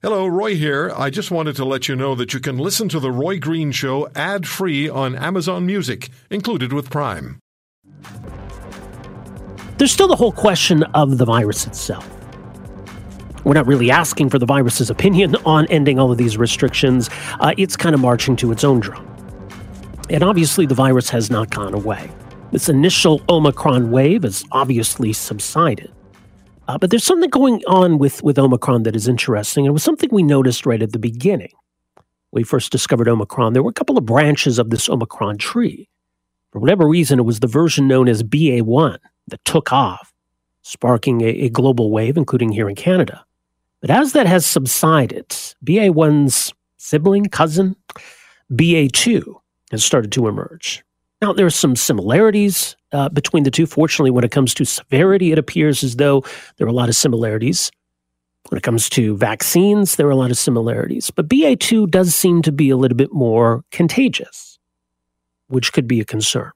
Hello, Roy here. I just wanted to let you know that you can listen to The Roy Green Show ad free on Amazon Music, included with Prime. There's still the whole question of the virus itself. We're not really asking for the virus's opinion on ending all of these restrictions. Uh, it's kind of marching to its own drum. And obviously, the virus has not gone away. This initial Omicron wave has obviously subsided. Uh, but there's something going on with, with Omicron that is interesting. It was something we noticed right at the beginning. We first discovered Omicron. There were a couple of branches of this Omicron tree. For whatever reason, it was the version known as BA1 that took off, sparking a, a global wave, including here in Canada. But as that has subsided, BA1's sibling, cousin, BA2, has started to emerge. Now, there are some similarities uh, between the two. Fortunately, when it comes to severity, it appears as though there are a lot of similarities. When it comes to vaccines, there are a lot of similarities. But BA2 does seem to be a little bit more contagious, which could be a concern.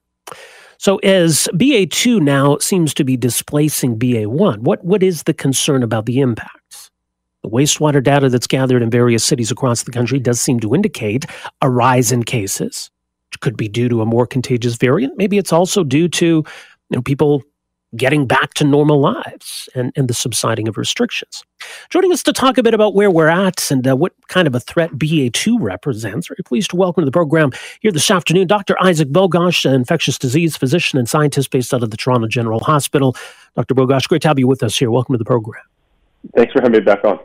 So, as BA2 now seems to be displacing BA1, what, what is the concern about the impacts? The wastewater data that's gathered in various cities across the country does seem to indicate a rise in cases could be due to a more contagious variant. Maybe it's also due to you know people getting back to normal lives and, and the subsiding of restrictions. Joining us to talk a bit about where we're at and uh, what kind of a threat BA2 represents, very pleased to welcome to the program here this afternoon Dr. Isaac Bogoch, an infectious disease physician and scientist based out of the Toronto General Hospital. Dr. Bogoch, great to have you with us here. Welcome to the program. Thanks for having me back on.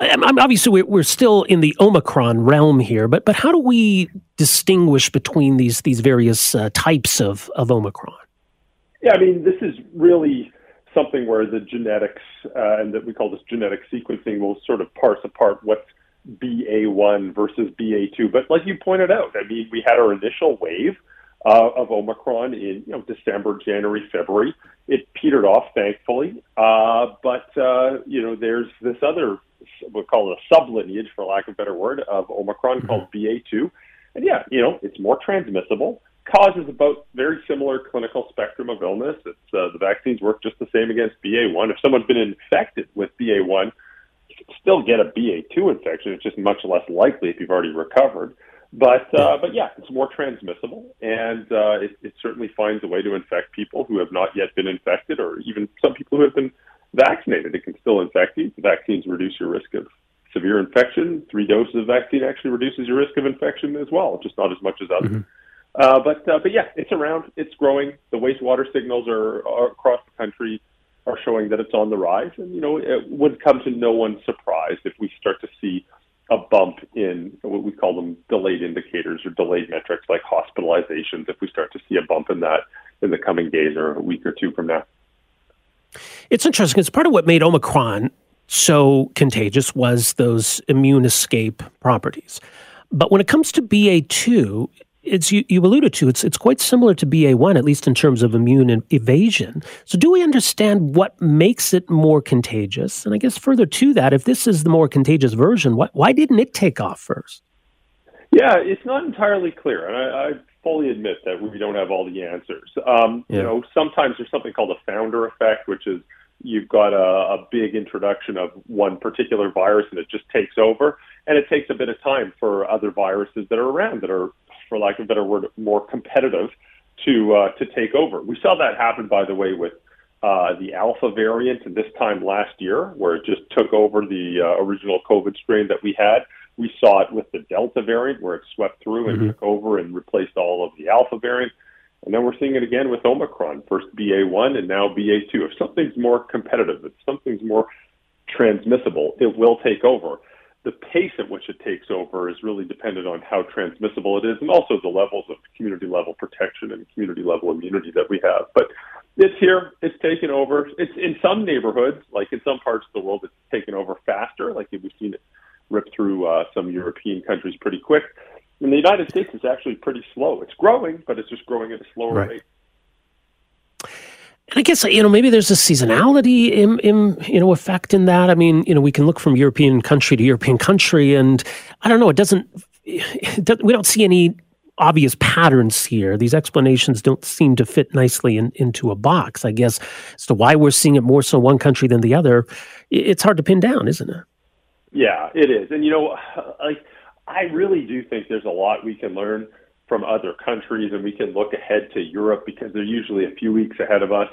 I'm, obviously, we're, still in the Omicron realm here, but but how do we distinguish between these these various uh, types of of Omicron? Yeah, I mean, this is really something where the genetics uh, and that we call this genetic sequencing will sort of parse apart what's BA1 versus BA2. But like you pointed out, I mean, we had our initial wave uh, of Omicron in you know December, January, February. It petered off, thankfully. Uh, but uh, you know, there's this other we'll call it a sublineage, for lack of a better word, of Omicron mm-hmm. called BA2. And yeah, you know, it's more transmissible, causes about very similar clinical spectrum of illness. It's, uh, the vaccines work just the same against BA1. If someone's been infected with BA1, you can still get a BA2 infection. It's just much less likely if you've already recovered. But uh, but yeah, it's more transmissible, and uh, it, it certainly finds a way to infect people who have not yet been infected, or even some people who have been vaccinated. It can still infect you. The vaccines reduce your risk of severe infection. Three doses of vaccine actually reduces your risk of infection as well, just not as much as others. Mm-hmm. Uh, but uh, but yeah, it's around. It's growing. The wastewater signals are, are, across the country are showing that it's on the rise, and you know it would come to no one's surprise if we start to see a bump in what we call them delayed indicators or delayed metrics like hospitalizations. If we start to see a bump in that in the coming days or a week or two from now. It's interesting. It's part of what made Omicron so contagious was those immune escape properties. But when it comes to BA2, it's you, you alluded to it's it's quite similar to BA1 at least in terms of immune evasion. So do we understand what makes it more contagious? And I guess further to that, if this is the more contagious version, why, why didn't it take off first? Yeah, it's not entirely clear, and I, I fully admit that we don't have all the answers. Um, yeah. You know, sometimes there's something called a founder effect, which is you've got a, a big introduction of one particular virus and it just takes over, and it takes a bit of time for other viruses that are around that are, for lack of a better word, more competitive to uh, to take over. We saw that happen, by the way, with uh, the Alpha variant this time last year, where it just took over the uh, original COVID strain that we had. We saw it with the Delta variant, where it swept through and mm-hmm. took over and replaced all of the Alpha variant. And then we're seeing it again with Omicron, first BA1 and now BA2. If something's more competitive, if something's more transmissible, it will take over. The pace at which it takes over is really dependent on how transmissible it is and also the levels of community level protection and community level immunity that we have. But it's here, it's taken over. It's in some neighborhoods, like in some parts of the world, it's taken over faster. Like we've seen it rip through uh, some European countries pretty quick. In the United States, it's actually pretty slow. It's growing, but it's just growing at a slower right. rate. And I guess you know maybe there's a seasonality in, in you know effect in that. I mean, you know, we can look from European country to European country, and I don't know. It doesn't. We don't see any obvious patterns here. These explanations don't seem to fit nicely in, into a box. I guess as to why we're seeing it more so one country than the other, it's hard to pin down, isn't it? Yeah, it is. And, you know, I really do think there's a lot we can learn from other countries and we can look ahead to Europe because they're usually a few weeks ahead of us.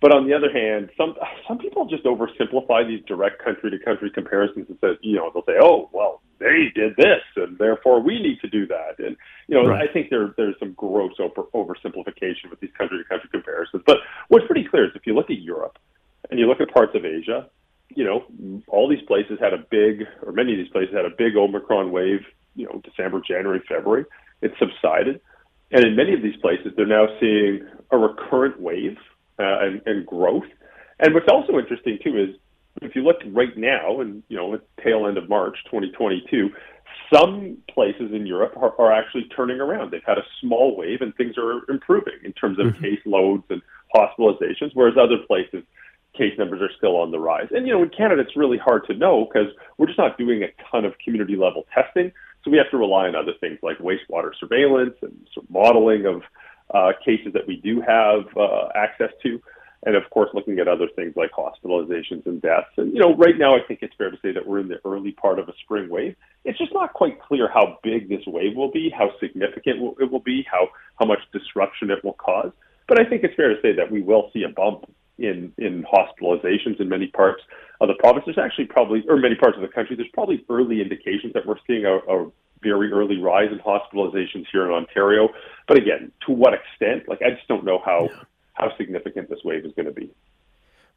But on the other hand, some some people just oversimplify these direct country to country comparisons and say, you know, they'll say, oh, well, they did this and therefore we need to do that. And you know, right. I think there there's some gross over oversimplification with these country to country comparisons. But what's pretty clear is if you look at Europe and you look at parts of Asia, you know, all these places had a big, or many of these places had a big Omicron wave, you know, December, January, February. It subsided. And in many of these places, they're now seeing a recurrent wave uh, and, and growth. And what's also interesting, too, is if you look right now, and you know, at tail end of March 2022, some places in Europe are, are actually turning around. They've had a small wave, and things are improving in terms of mm-hmm. case loads and hospitalizations, whereas other places case numbers are still on the rise. And you know, in Canada, it's really hard to know because we're just not doing a ton of community level testing. So we have to rely on other things like wastewater surveillance and sort of modeling of uh, cases that we do have uh, access to. And of course, looking at other things like hospitalizations and deaths. And, you know, right now, I think it's fair to say that we're in the early part of a spring wave. It's just not quite clear how big this wave will be, how significant it will be, how, how much disruption it will cause. But I think it's fair to say that we will see a bump in in hospitalizations in many parts of the province. There's actually probably, or many parts of the country, there's probably early indications that we're seeing a, a very early rise in hospitalizations here in Ontario. But again, to what extent? Like, I just don't know how how significant this wave is going to be.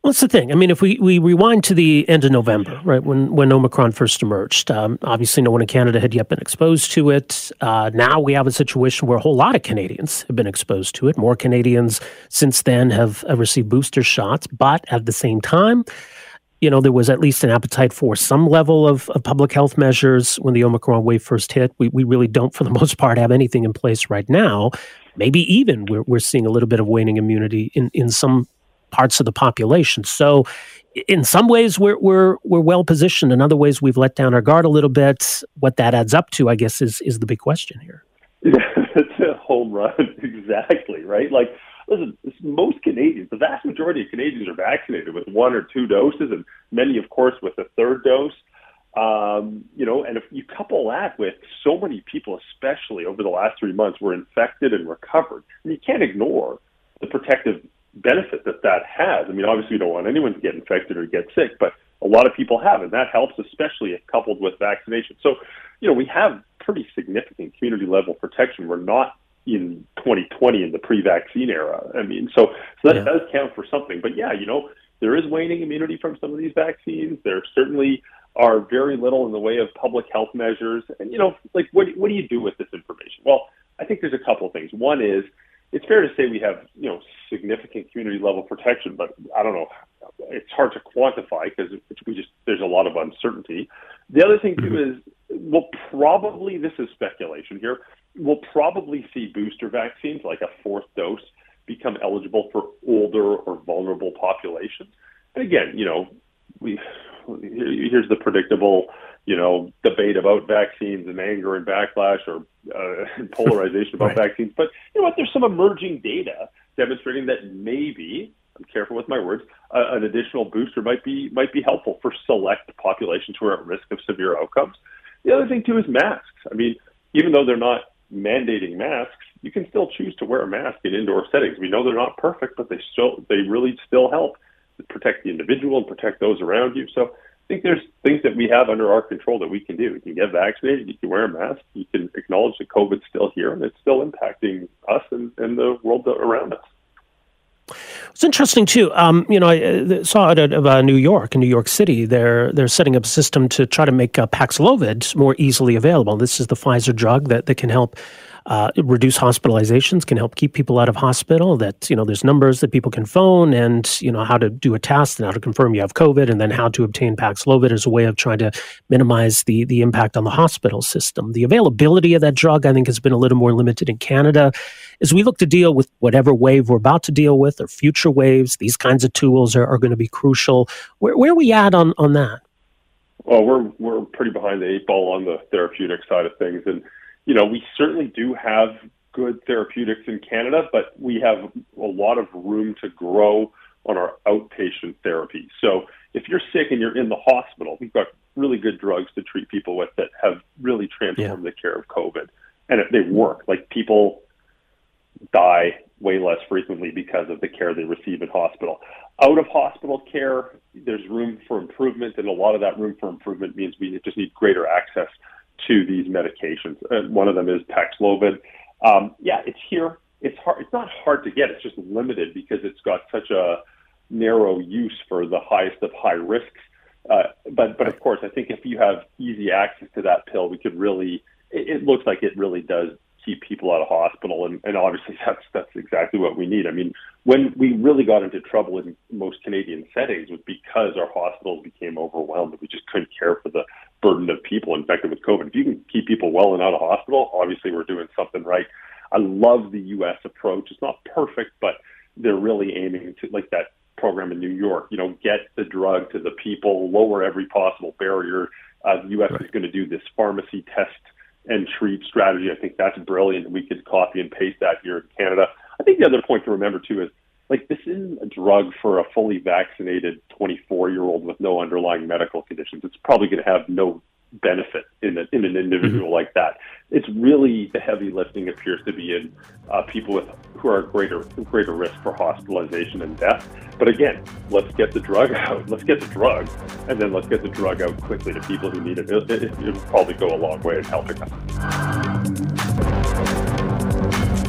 Well, the thing. I mean, if we, we rewind to the end of November, right, when, when Omicron first emerged, um, obviously no one in Canada had yet been exposed to it. Uh, now we have a situation where a whole lot of Canadians have been exposed to it. More Canadians since then have, have received booster shots. But at the same time, you know, there was at least an appetite for some level of, of public health measures when the Omicron wave first hit. We, we really don't, for the most part, have anything in place right now. Maybe even we're, we're seeing a little bit of waning immunity in, in some parts of the population. So in some ways we're we're we're well positioned. In other ways we've let down our guard a little bit. What that adds up to, I guess, is is the big question here. Yeah, it's a home run, exactly right. Like, listen, most Canadians, the vast majority of Canadians are vaccinated with one or two doses, and many, of course, with a third dose. Um, you know, and if you couple that with so many people, especially over the last three months, were infected and recovered, and you can't ignore the protective benefit that that has. I mean, obviously, we don't want anyone to get infected or get sick, but a lot of people have, and that helps, especially if coupled with vaccination. So, you know, we have pretty significant community level protection. We're not in 2020 in the pre-vaccine era. I mean, so so that yeah. does count for something. But yeah, you know, there is waning immunity from some of these vaccines. There certainly are very little in the way of public health measures. And you know, like what what do you do with this information? Well, I think there's a couple of things. One is it's fair to say we have you know significant community level protection, but I don't know. It's hard to quantify because we just there's a lot of uncertainty. The other thing too is we'll probably this is speculation here. We'll probably see booster vaccines like a fourth dose become eligible for older or vulnerable populations. And again, you know, we here's the predictable you know, debate about vaccines and anger and backlash or uh, polarization about right. vaccines. But you know what? There's some emerging data demonstrating that maybe I'm careful with my words. Uh, an additional booster might be might be helpful for select populations who are at risk of severe outcomes. The other thing too is masks. I mean, even though they're not mandating masks, you can still choose to wear a mask in indoor settings. We know they're not perfect, but they still they really still help protect the individual and protect those around you. So I think there's things that we have under our control that we can do. You can get vaccinated, you can wear a mask, you can acknowledge that COVID's still here and it's still impacting us and, and the world around us. It's interesting too. Um, you know, I uh, saw it at uh, New York, in New York City. They're they're setting up a system to try to make uh, Paxlovid more easily available. This is the Pfizer drug that, that can help uh, reduce hospitalizations, can help keep people out of hospital. That you know, there's numbers that people can phone, and you know how to do a test and how to confirm you have COVID, and then how to obtain Paxlovid as a way of trying to minimize the the impact on the hospital system. The availability of that drug, I think, has been a little more limited in Canada. As we look to deal with whatever wave we're about to deal with or future waves, these kinds of tools are, are going to be crucial. Where, where are we at on, on that? Well, we're we're pretty behind the eight ball on the therapeutic side of things, and you know, we certainly do have good therapeutics in Canada, but we have a lot of room to grow on our outpatient therapy. So, if you're sick and you're in the hospital, we've got really good drugs to treat people with that have really transformed yeah. the care of COVID, and if they work, like people die way less frequently because of the care they receive in hospital. Out of hospital care, there's room for improvement, and a lot of that room for improvement means we just need greater access to these medications. And one of them is Paxlovid. Um, yeah, it's here. It's hard. It's not hard to get. It's just limited because it's got such a narrow use for the highest of high risks. Uh, but but of course, I think if you have easy access to that pill, we could really. It, it looks like it really does keep people out of hospital, and, and obviously that's that's exactly what we need. I mean, when we really got into trouble in most Canadian settings was because our hospitals became overwhelmed. We just couldn't care for the burden of people infected with COVID. If you can keep people well and out of hospital, obviously we're doing something right. I love the U.S. approach. It's not perfect, but they're really aiming to like that program in New York. You know, get the drug to the people, lower every possible barrier. Uh, the U.S. right. is going to do this pharmacy test and treat strategy. I think that's brilliant. We could copy and paste that here in Canada. I think the other point to remember too is like this isn't a drug for a fully vaccinated 24 year old with no underlying medical conditions. It's probably going to have no benefit in, a, in an individual mm-hmm. like that. It's really the heavy lifting appears to be in uh, people with who are greater greater risk for hospitalization and death. But again, let's get the drug out. Let's get the drug, and then let's get the drug out quickly to people who need it. It, it, it will probably go a long way in helping us.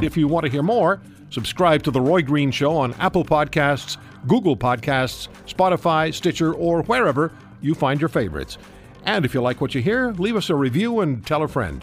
If you want to hear more, subscribe to The Roy Green Show on Apple Podcasts, Google Podcasts, Spotify, Stitcher, or wherever you find your favorites. And if you like what you hear, leave us a review and tell a friend.